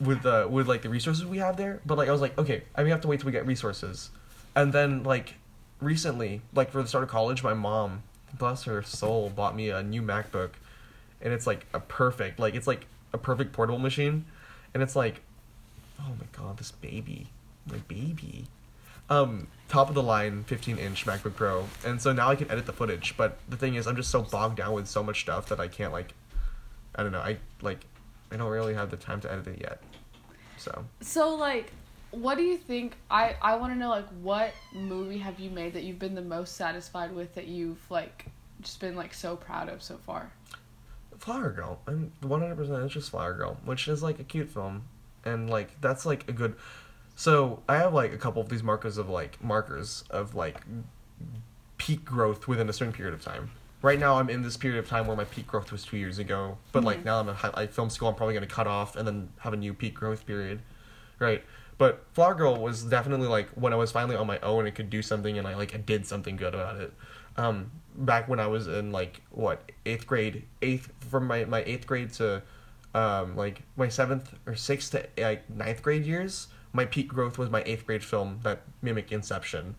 with uh with like the resources we have there. But like I was like okay I mean, have to wait till we get resources. And then like recently like for the start of college my mom bless her soul bought me a new macbook. And it's like a perfect like it's like a perfect portable machine. And it's like oh my god this baby my baby um top of the line 15 inch macbook pro and so now i can edit the footage but the thing is i'm just so bogged down with so much stuff that i can't like i don't know i like i don't really have the time to edit it yet so So like, what do you think? I I want to know like what movie have you made that you've been the most satisfied with that you've like just been like so proud of so far? Flower Girl. I'm 100% it's just Flower Girl, which is like a cute film. And like that's like a good So, I have like a couple of these markers of like markers of like peak growth within a certain period of time. Right now I'm in this period of time where my peak growth was 2 years ago, but like now I'm in high, like film school I'm probably going to cut off and then have a new peak growth period. Right? But Flower Girl was definitely like when I was finally on my own and could do something and I like I did something good about it. Um, back when I was in like what eighth grade, eighth from my my eighth grade to um, like my seventh or sixth to like ninth grade years, my peak growth was my eighth grade film that mimicked Inception,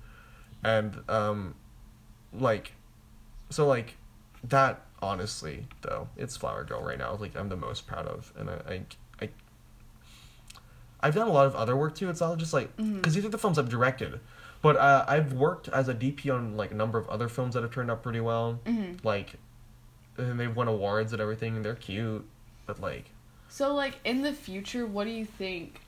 and um, like, so like that honestly though it's Flower Girl right now like I'm the most proud of, and I I. I I've done a lot of other work too. It's all just like because these are the films I've directed, but uh, I've worked as a DP on like a number of other films that have turned out pretty well. Like, and they've won awards and everything, and they're cute. But like, So like in the future, what do you think?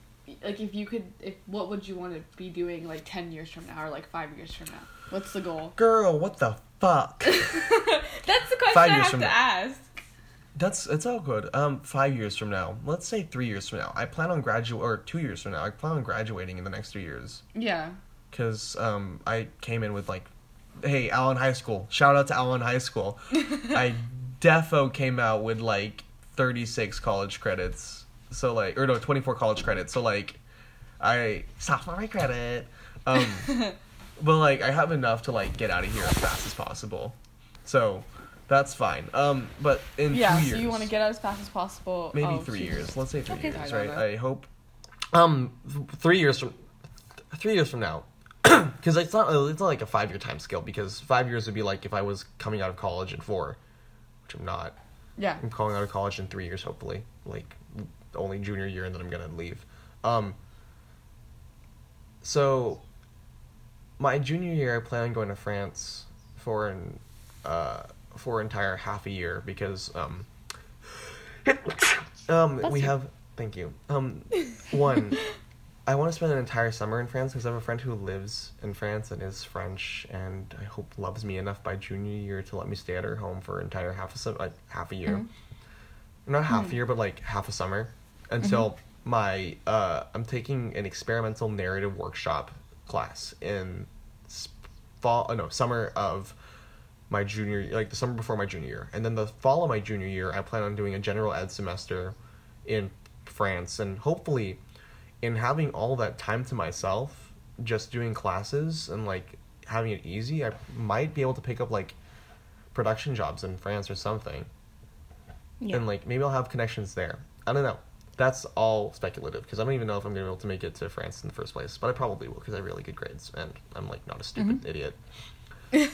Like if you could, if what would you want to be doing like ten years from now or like five years from now? What's the goal? girl, what the fuck? <laughs> That's the question Five I have from to now. ask. That's it's all good. Um, five years from now, let's say three years from now, I plan on graduate or two years from now, I plan on graduating in the next three years. Yeah. Cause um, I came in with like, hey, Allen High School. Shout out to Allen High School. <laughs> I defo came out with like thirty six college credits. So like, or no, twenty four college credits. So like, I sophomore credit. Um, <laughs> but like, I have enough to like get out of here as fast as possible. So. That's fine. Um, but in Yeah. two So you want to get out as fast as possible. maybe Oh, three shoot. years. Let's say three Okay. years, I right? know. I hope. Um, th- three years from, three years from now, <clears throat> because it's not it's not like a five year time scale. Because five years would be like if I was coming out of college in four, which I'm not. Yeah. I'm calling out of college in three years, hopefully. Like only junior year, and then I'm gonna leave. Um. So. My junior year, I plan on going to France for an uh for an entire half a year because um. <coughs> um, we have. Thank you. Um, one. I want to spend an entire summer in France because I have a friend who lives in France and is French, and I hope loves me enough by junior year to let me stay at her home for an entire half a sum- like half a year, Mhm. not half Hmm. a year, but like half a summer until my uh, I'm taking an experimental narrative workshop class in fall. Oh, no, summer of my junior like the summer before my junior year and then the fall of my junior year i plan on doing a general ed semester in france and hopefully in having all that time to myself just doing classes and like having it easy i might be able to pick up like production jobs in france or something Yeah. and like maybe i'll have connections there i don't know that's all speculative because i don't even know if i'm gonna be able to make it to france in the first place but i probably will because i have really good grades and i'm like not a stupid idiot.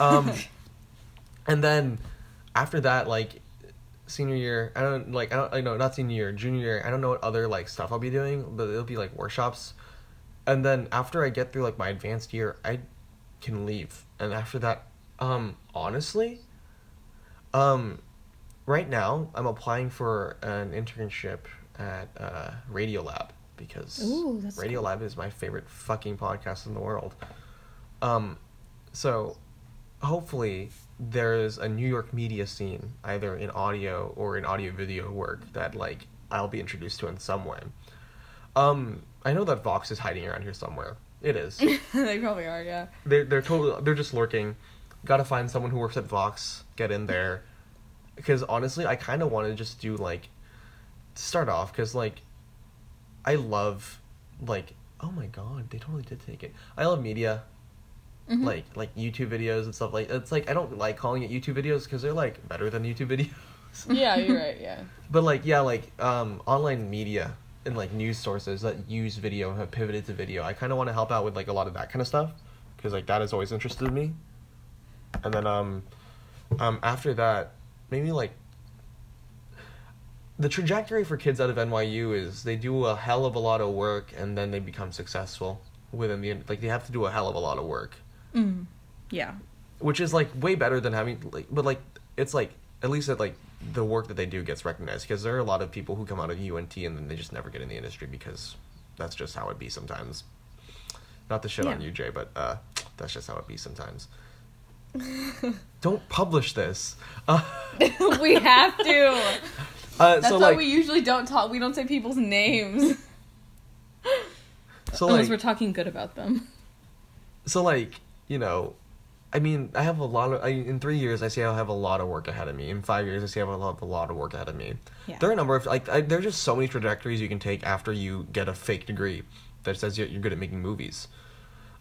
Um <laughs> and then after that like senior year i don't like i don't i know not senior year junior year i don't know what other like stuff i'll be doing but it'll be like workshops. And then after i get through like my advanced year i can leave. And after that um honestly um right now i'm applying for an internship at uh Radiolab because Ooh, radio cool. lab is my favorite fucking podcast in the world um so hopefully there's a New York media scene, either in audio or in audio video work that like I'll be introduced to in some way. Um, I know that Vox is hiding around here somewhere. It is. <laughs> they probably are. Yeah. they're they're totally they're just lurking. Got to find someone who works at Vox, get in there. Because honestly, I kind of want to just do like start off because like I love like oh my god they totally did take it. I love media Mhm. like like YouTube videos and stuff like it's like I don't like calling it YouTube videos because they're like better than YouTube <laughs> videos. Yeah, you're right. Yeah. But like yeah, like um online media and like news sources that use video have pivoted to video. I kind of want to help out with like a lot of that kind of stuff because like that has always interested me. And then um um after that, maybe like the trajectory for kids out of NYU is they do a hell of a lot of work and then they become successful within the like they have to do a hell of a lot of work Mm. Yeah. which is like way better than having like but like it's like at least that like the work that they do gets recognized because there are a lot of people who come out of UNT and then they just never get in the industry because that's just how it be sometimes. Not to shit on Yeah. you, Jay, but uh, that's just how it be sometimes. <laughs> Don't publish this. Uh, <laughs> we have to. <laughs> uh, That's so why like, we usually don't talk. We don't say people's names. <laughs> so Unless like, we're talking good about them. so like, you know, I mean, I have a lot of. I, in three years, I say I'll have a lot of work ahead of me. In five years, I say I'll have a lot of work ahead of me. Yeah. There are a number of like I, there are just so many trajectories you can take after you get a fake degree that says you're, you're good at making movies.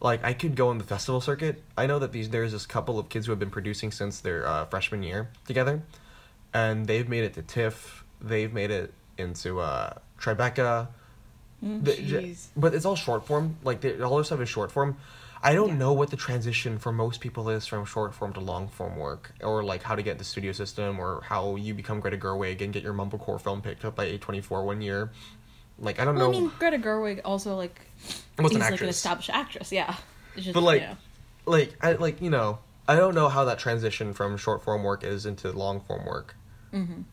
Like I could go on the festival circuit. I know that these there's this couple of kids who have been producing since their uh, freshman year together, and they've made it to TIFF. They've made it into uh, Tribeca. The- j- but it's all short form. Like they, all their stuff is short form. I don't Yeah. know what the transition for most people is from short form to long form work, or like how to get the studio system, or how you become Greta Gerwig and get your mumblecore film picked up by A24 one year. Like I don't Well, know. I mean, Greta Gerwig also like is an like an established actress. Yeah. Just, But, like, yeah. like I like you know I don't know how that transition from short form work is into long form work. Mhm.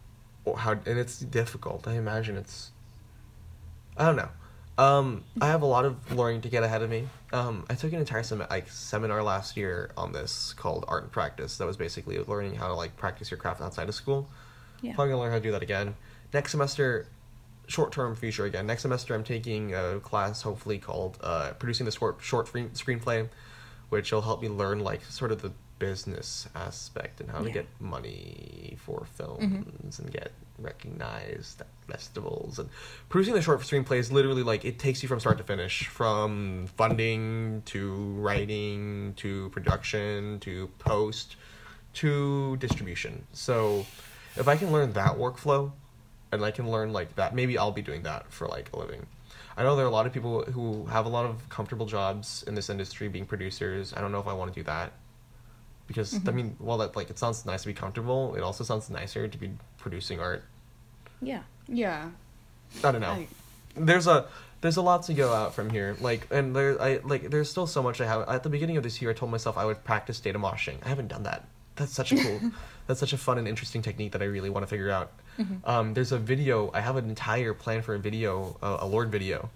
Or how and it's difficult. I imagine it's. I don't know. Um, I have a lot of learning to get ahead of me. Um, I took an entire sem- like seminar last year on this called Art and Practice. That was basically learning how to like practice your craft outside of school. Yeah. Probably gonna learn how to do that again. Next semester, short term future again. Next semester, I'm taking a class hopefully called uh, producing the short short screen, screenplay, which will help me learn like sort of the business aspect and how to get money for films mm-hmm. and get recognized at festivals and producing the short screenplay is literally like it takes you from start to finish from funding to writing to production to post to distribution. So if i can learn that workflow and i can learn like that maybe i'll be doing that for like a living. I know there are a lot of people who have a lot of comfortable jobs in this industry being producers. I don't know if i want to do that because i mean while that like it sounds nice to be comfortable it also sounds nicer to be producing art Yeah. Yeah. I don't know. I- there's a there's a lot to go out from here. Like and there I like there's still so much I have. At the beginning of this year, I told myself I would practice data moshing. I haven't done that. That's such a cool. <laughs> that's such a fun and interesting technique that I really want to figure out. Um, there's a video. I have an entire plan for a video, uh, a Lorde video,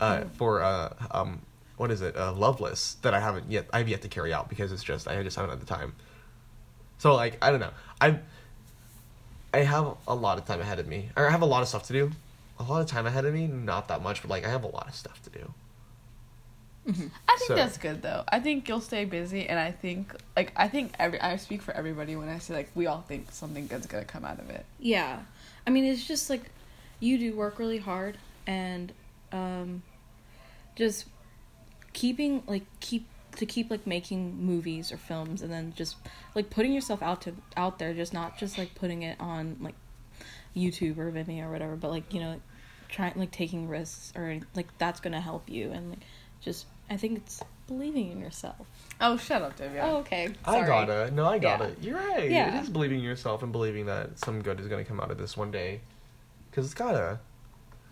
uh, for uh, um, what is it, uh, Loveless that I haven't yet. I've yet to carry out because it's just I just haven't had the time. So like I don't know. I I have a lot of time ahead of me. Or I have a lot of stuff to do. A lot of time ahead of me, not that much, but like I have a lot of stuff to do. I think So- that's good though. I think you'll stay busy, and I think like I think every I speak for everybody when I say like we all think something good's gonna come out of it. Yeah. I mean, it's just like you do work really hard and um just keeping like keep to keep like making movies or films and then just like putting yourself out to out there just not just like putting it on like YouTube or Vimeo or whatever but like you know trying like taking risks or like that's going to help you and like just I think it's believing in yourself. Oh, shut up, Divya. Oh, okay. I gotta. No, I got Yeah. it. You're right. Yeah. It is believing in yourself and believing that some good is gonna come out of this one day. Because it's gotta.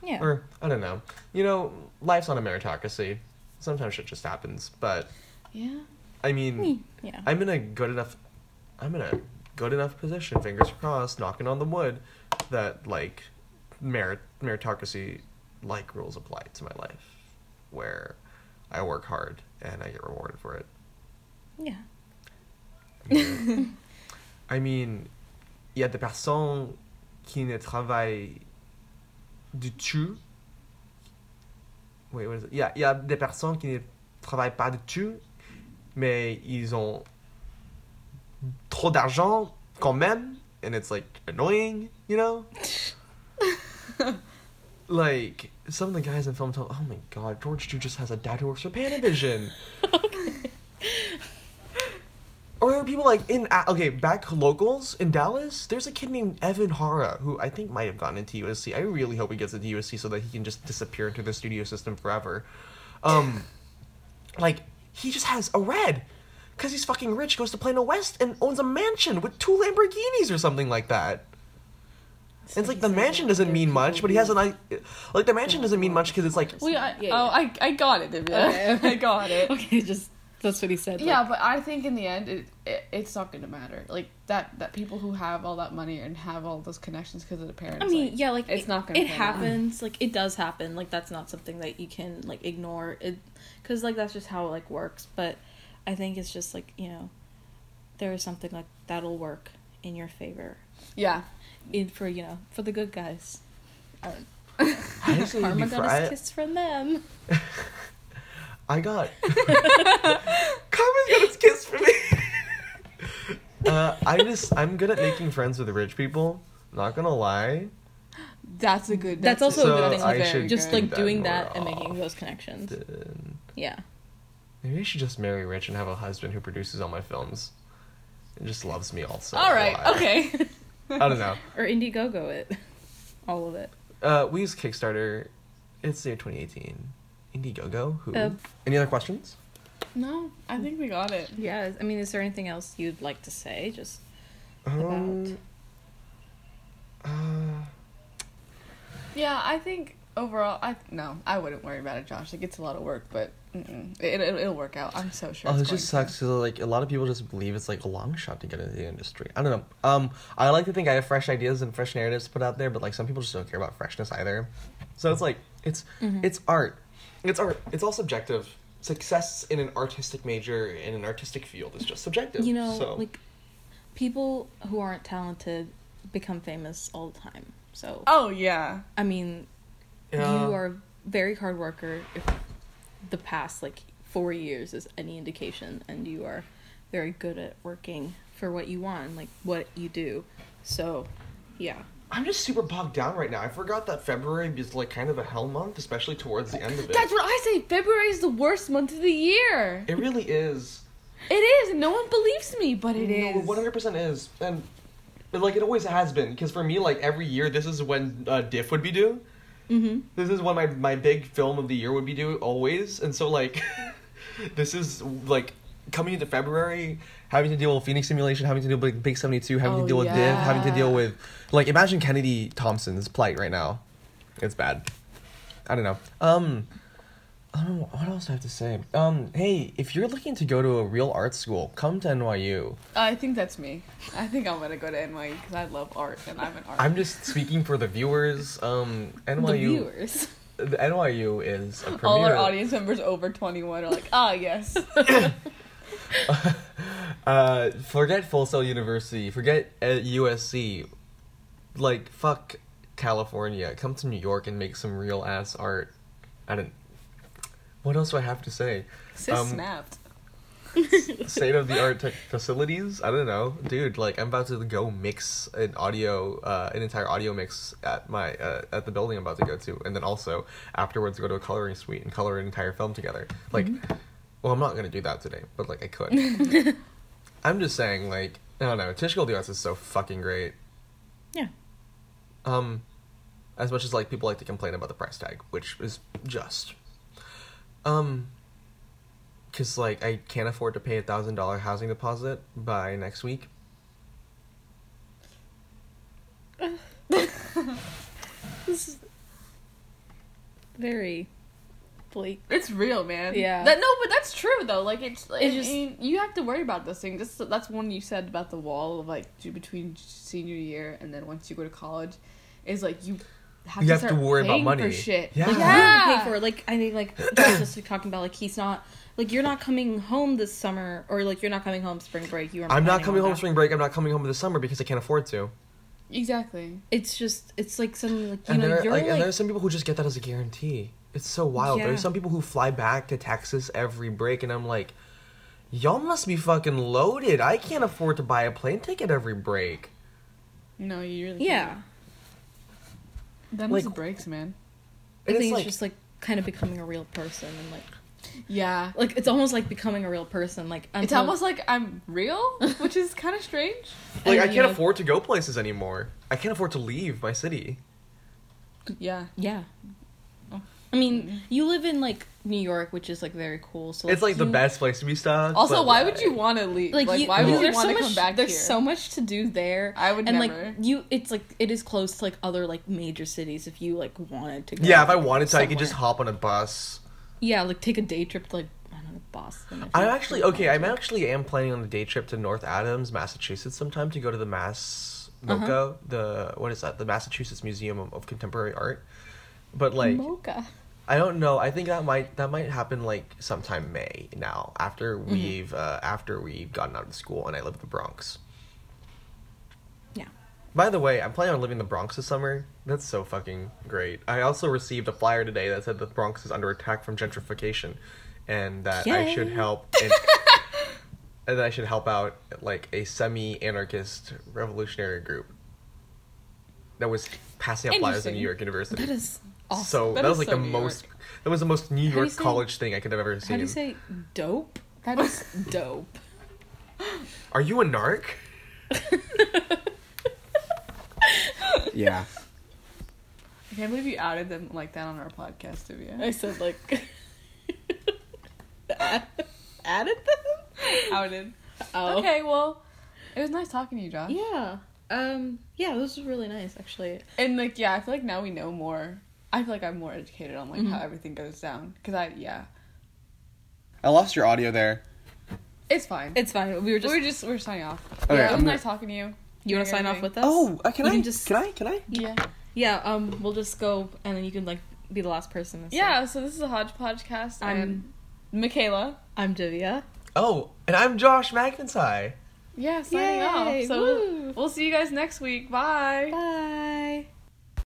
Yeah. Or, I don't know. You know, life's not a meritocracy. Sometimes shit just happens. But, Yeah. I mean, yeah. I'm in a good enough I'm in a good enough position, fingers crossed, knocking on the wood, that like merit meritocracy like rules apply to my life. Where I work hard and I get rewarded for it. yeah. <laughs> I mean, il y a des personnes qui ne travaillent du tout. Yeah, il y a des personnes qui ne travaillent pas du tout, mais ils ont trop d'argent quand même, and it's like annoying, you know? <laughs> like, some of the guys in film tell, oh my god, George Chu just has a dad who works for Panavision. <laughs> Or there are people like in uh, okay back locals in Dallas. There's a kid named Evan Hara who I think might have gotten into USC. I really hope he gets into USC so that he can just disappear into the studio system forever. Um, like he just has a red because he's fucking rich. Goes to Plano West and owns a mansion with two Lamborghinis or something like that. And it's like the mansion doesn't mean much, but he has a I like the mansion doesn't mean much because it's like Well, I, Yeah, oh. I, I got it, Divya. Okay, okay. <laughs> I got it. Okay, just that's what he said. like- Yeah, but I think in the end, it, it it's not going to matter. Like that that people who have all that money and have all those connections because of the parents. I mean, like, yeah, like it's it, not gonna It pan out. happens. Like it does happen. Like that's not something that you can like ignore. It, because like that's just how it like works. But I think it's just like you know, there is something like that'll work in your favor. yeah. In for you know for the good guys. Uh, I just need to be Karma fr- got I- a kiss from them. <laughs> I got. <laughs> Carmen's got his kiss for me. <laughs> uh, I just I'm good at making friends with rich people. Not gonna lie. That's a good. That's, That's, also So a good thing. I like, should just do like that doing more that and making those connections. Then Yeah. Maybe I should just marry rich and have a husband who produces all my films. And just loves me also. all right. Why? Okay. I don't know. <laughs> Or Indiegogo it. All of it. Uh, we use Kickstarter. It's the year 2018. Indiegogo. Who? Uh, Any other questions? no, I think we got it. Yeah. I mean, is there anything else you'd like to say? Just Um. Uh, Yeah, I think overall, I no, I wouldn't worry about it, Josh. It gets a lot of work, but it, it it'll work out. I'm so sure. oh, it's it just sucks because like a lot of people just believe it's like a long shot to get into the industry. I don't know. Um, I like to think I have fresh ideas and fresh narratives to put out there, but like some people just don't care about freshness either. So it's like it's it's art. It's art. It's all subjective. Success in an artistic major in an artistic field is just subjective. you know so. like people who aren't talented become famous all the time. So Oh yeah. I mean, Yeah. you are a very hard worker. If the past like four years is any indication, and you are very good at working for what you want, and, like what you do. So, yeah. I'm just super bogged down right now. I forgot that February is like kind of a hell month, especially towards the end of it. That's what I say. February is the worst month of the year. it really is. It is. No one believes me, but it no, is. One hundred percent is, and like it always has been. Because for me, like every year, this is when uh, Diff would be due. Mm-hmm. This is when my my big film of the year would be due always, and so like, <laughs> this is like coming into February, having to deal with Phoenix Simulation, having to deal with Big Seventy Two, having Oh, to deal with Div, having to deal with like imagine Kennedy Thompson's plight right now. It's bad. I don't know. Um, I don't know what else I have to say. Um, hey, if you're looking to go to a real art school, come to NYU. I think that's me. I think I'm gonna go to NYU because I love art and I'm an art. I'm just speaking for the viewers. Um, NYU. The viewers. The NYU is a premier. All our audience members over 21 are like, ah, yes. <laughs> <laughs> uh, forget Full Sail University. Forget uh, USC. Like fuck California. Come to New York and make some real ass art. I don't. What else do I have to say? Sis Um, snapped. <laughs> State of the art <laughs> tech facilities. I don't know, dude. Like I'm about to go mix an audio, uh, an entire audio mix at my uh, at the building I'm about to go to, and then also afterwards go to a coloring suite and color an entire film together. Like, well, I'm not gonna do that today, but like I could. <laughs> I'm just saying, like I don't know. Tisch Gold Arts is so fucking great. Yeah. Um, as much as like people like to complain about the price tag, which is just. Um. Cause like I can't afford to pay a thousand dollar housing deposit by next week. <laughs> This is very bleak. It's real, man. Yeah. That no, but that's true though. Like it's, It I just- mean, you have to worry about those things. That's that's one you said about the wall of like between senior year and then once you go to college, is like you have You to have to start worry about money. for shit. Yeah. Like, yeah. you pay for it. Like I think like <clears throat> Josh was talking about like he's not like you're not coming home this summer or like you're not coming home spring break. You are. I'm not coming home that. spring break. I'm not coming home this summer because I can't afford to. Exactly. It's just it's like some like you And know there, you're like, like, and there's some people who just get that as a guarantee. It's so wild. Yeah. There's some people who fly back to Texas every break, and I'm like, y'all must be fucking loaded. I can't afford to buy a plane ticket every break. No, you really. yeah. Can't. That Like- the breaks, man. I think it's it's like, just like kind of becoming a real person and like Yeah. like it's almost like becoming a real person. Like It's almost like I'm real, <laughs> which is kind of strange. like I can't know- afford to go places anymore. I can't afford to leave my city. Yeah. yeah. I mean, you live in like New York, which is like very cool. So It's like the best place to be stuck. Also, but, why would you want to leave? Like, Like, you, why would you there's want so to much, come back There's here? so much to do there. I would and never. like you, it's like it is close to like other like major cities. If you like wanted to. go Yeah, if I wanted to, I could just hop on a bus. Yeah, like take a day trip to like I don't know Boston. I'm actually okay. I'm actually am planning on a day trip to North Adams, Massachusetts, sometime to go to the Mass Uh-huh. MoCA, the what is that? The Massachusetts Museum of, of Contemporary Art. But like, Mocha. I don't know. I think that might that might happen like sometime May now after Mm-hmm. we've uh, after we've gotten out of school and I live in the Bronx. Yeah. By the way, I'm planning on living in the Bronx this summer. That's so fucking great. I also received a flyer today that said the Bronx is under attack from gentrification, and that I should help. And, <laughs> and that I should help out like a semi-anarchist revolutionary group that was passing out flyers in New York University. That is awesome. So That that, is was like so the New most. York. That was the most New York say- college thing I could have ever seen. How do you say dope? That is <laughs> dope. Are you a narc? yeah. I can't believe you outed them like that on our podcast, Divya. I said like <laughs> added them. outed. Oh. Okay, well, it was nice talking to you, Josh. Yeah. Um. Yeah. This was really nice, actually. And like, yeah, I feel like now we know more. I feel like I'm more educated on like Mhm. how everything goes down. Cause I, yeah, I lost your audio there. it's fine. It's fine. We were just. we're just we're signing off. Okay, yeah, it I'm was gonna- nice talking to you. you want to sign off with us? Oh, uh, can You I? can just- Can I? Can I? Yeah. Yeah. Um. We'll just go, and then you can like be the last person. To. Yeah. So this is a hodgepodge cast. I'm- I'm Michaela. I'm Divya. Oh, and I'm Josh McIntyre. yeah, signing Yay, off. So woo. we'll see you guys next week. Bye. Bye.